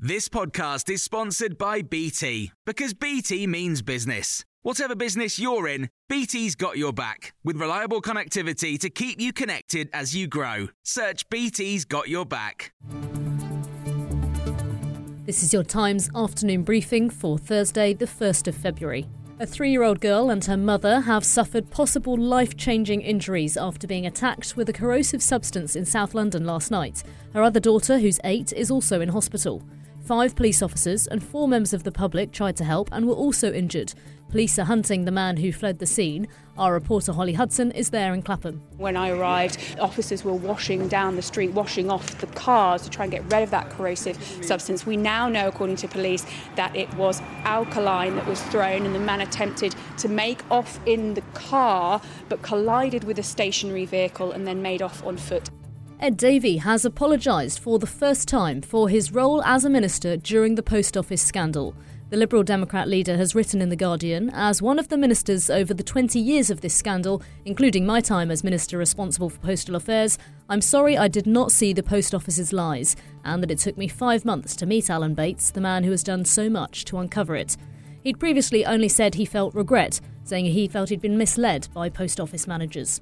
This podcast is sponsored by BT because BT means business. Whatever business you're in, BT's got your back with reliable connectivity to keep you connected as you grow. Search BT's got your back. This is your Times afternoon briefing for Thursday, the 1st of February. A three year old girl and her mother have suffered possible life changing injuries after being attacked with a corrosive substance in South London last night. Her other daughter, who's eight, is also in hospital. Five police officers and four members of the public tried to help and were also injured. Police are hunting the man who fled the scene. Our reporter Holly Hudson is there in Clapham. When I arrived, officers were washing down the street, washing off the cars to try and get rid of that corrosive substance. We now know, according to police, that it was alkaline that was thrown, and the man attempted to make off in the car but collided with a stationary vehicle and then made off on foot. Ed Davey has apologised for the first time for his role as a minister during the post office scandal. The Liberal Democrat leader has written in The Guardian as one of the ministers over the 20 years of this scandal, including my time as minister responsible for postal affairs, I'm sorry I did not see the post office's lies, and that it took me five months to meet Alan Bates, the man who has done so much to uncover it. He'd previously only said he felt regret, saying he felt he'd been misled by post office managers.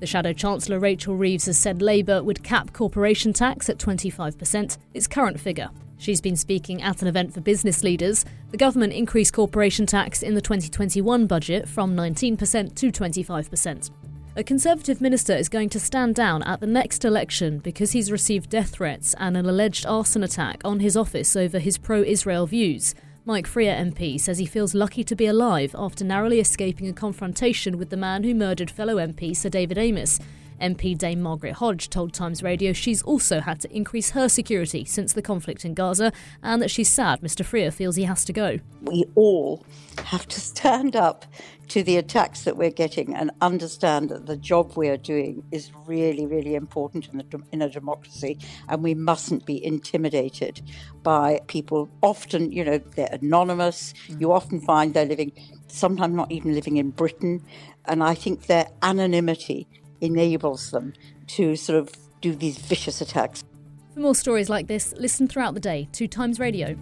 The Shadow Chancellor Rachel Reeves has said Labour would cap corporation tax at 25%, its current figure. She's been speaking at an event for business leaders. The government increased corporation tax in the 2021 budget from 19% to 25%. A Conservative minister is going to stand down at the next election because he's received death threats and an alleged arson attack on his office over his pro Israel views. Mike Freer MP says he feels lucky to be alive after narrowly escaping a confrontation with the man who murdered fellow MP Sir David Amess. MP Dame Margaret Hodge told Times Radio she's also had to increase her security since the conflict in Gaza and that she's sad Mr. Freer feels he has to go. We all have to stand up to the attacks that we're getting and understand that the job we are doing is really, really important in, the, in a democracy, and we mustn't be intimidated by people. Often, you know, they're anonymous. Mm. You often find they're living, sometimes not even living in Britain, and I think their anonymity enables them to sort of do these vicious attacks. For more stories like this, listen throughout the day to Times Radio.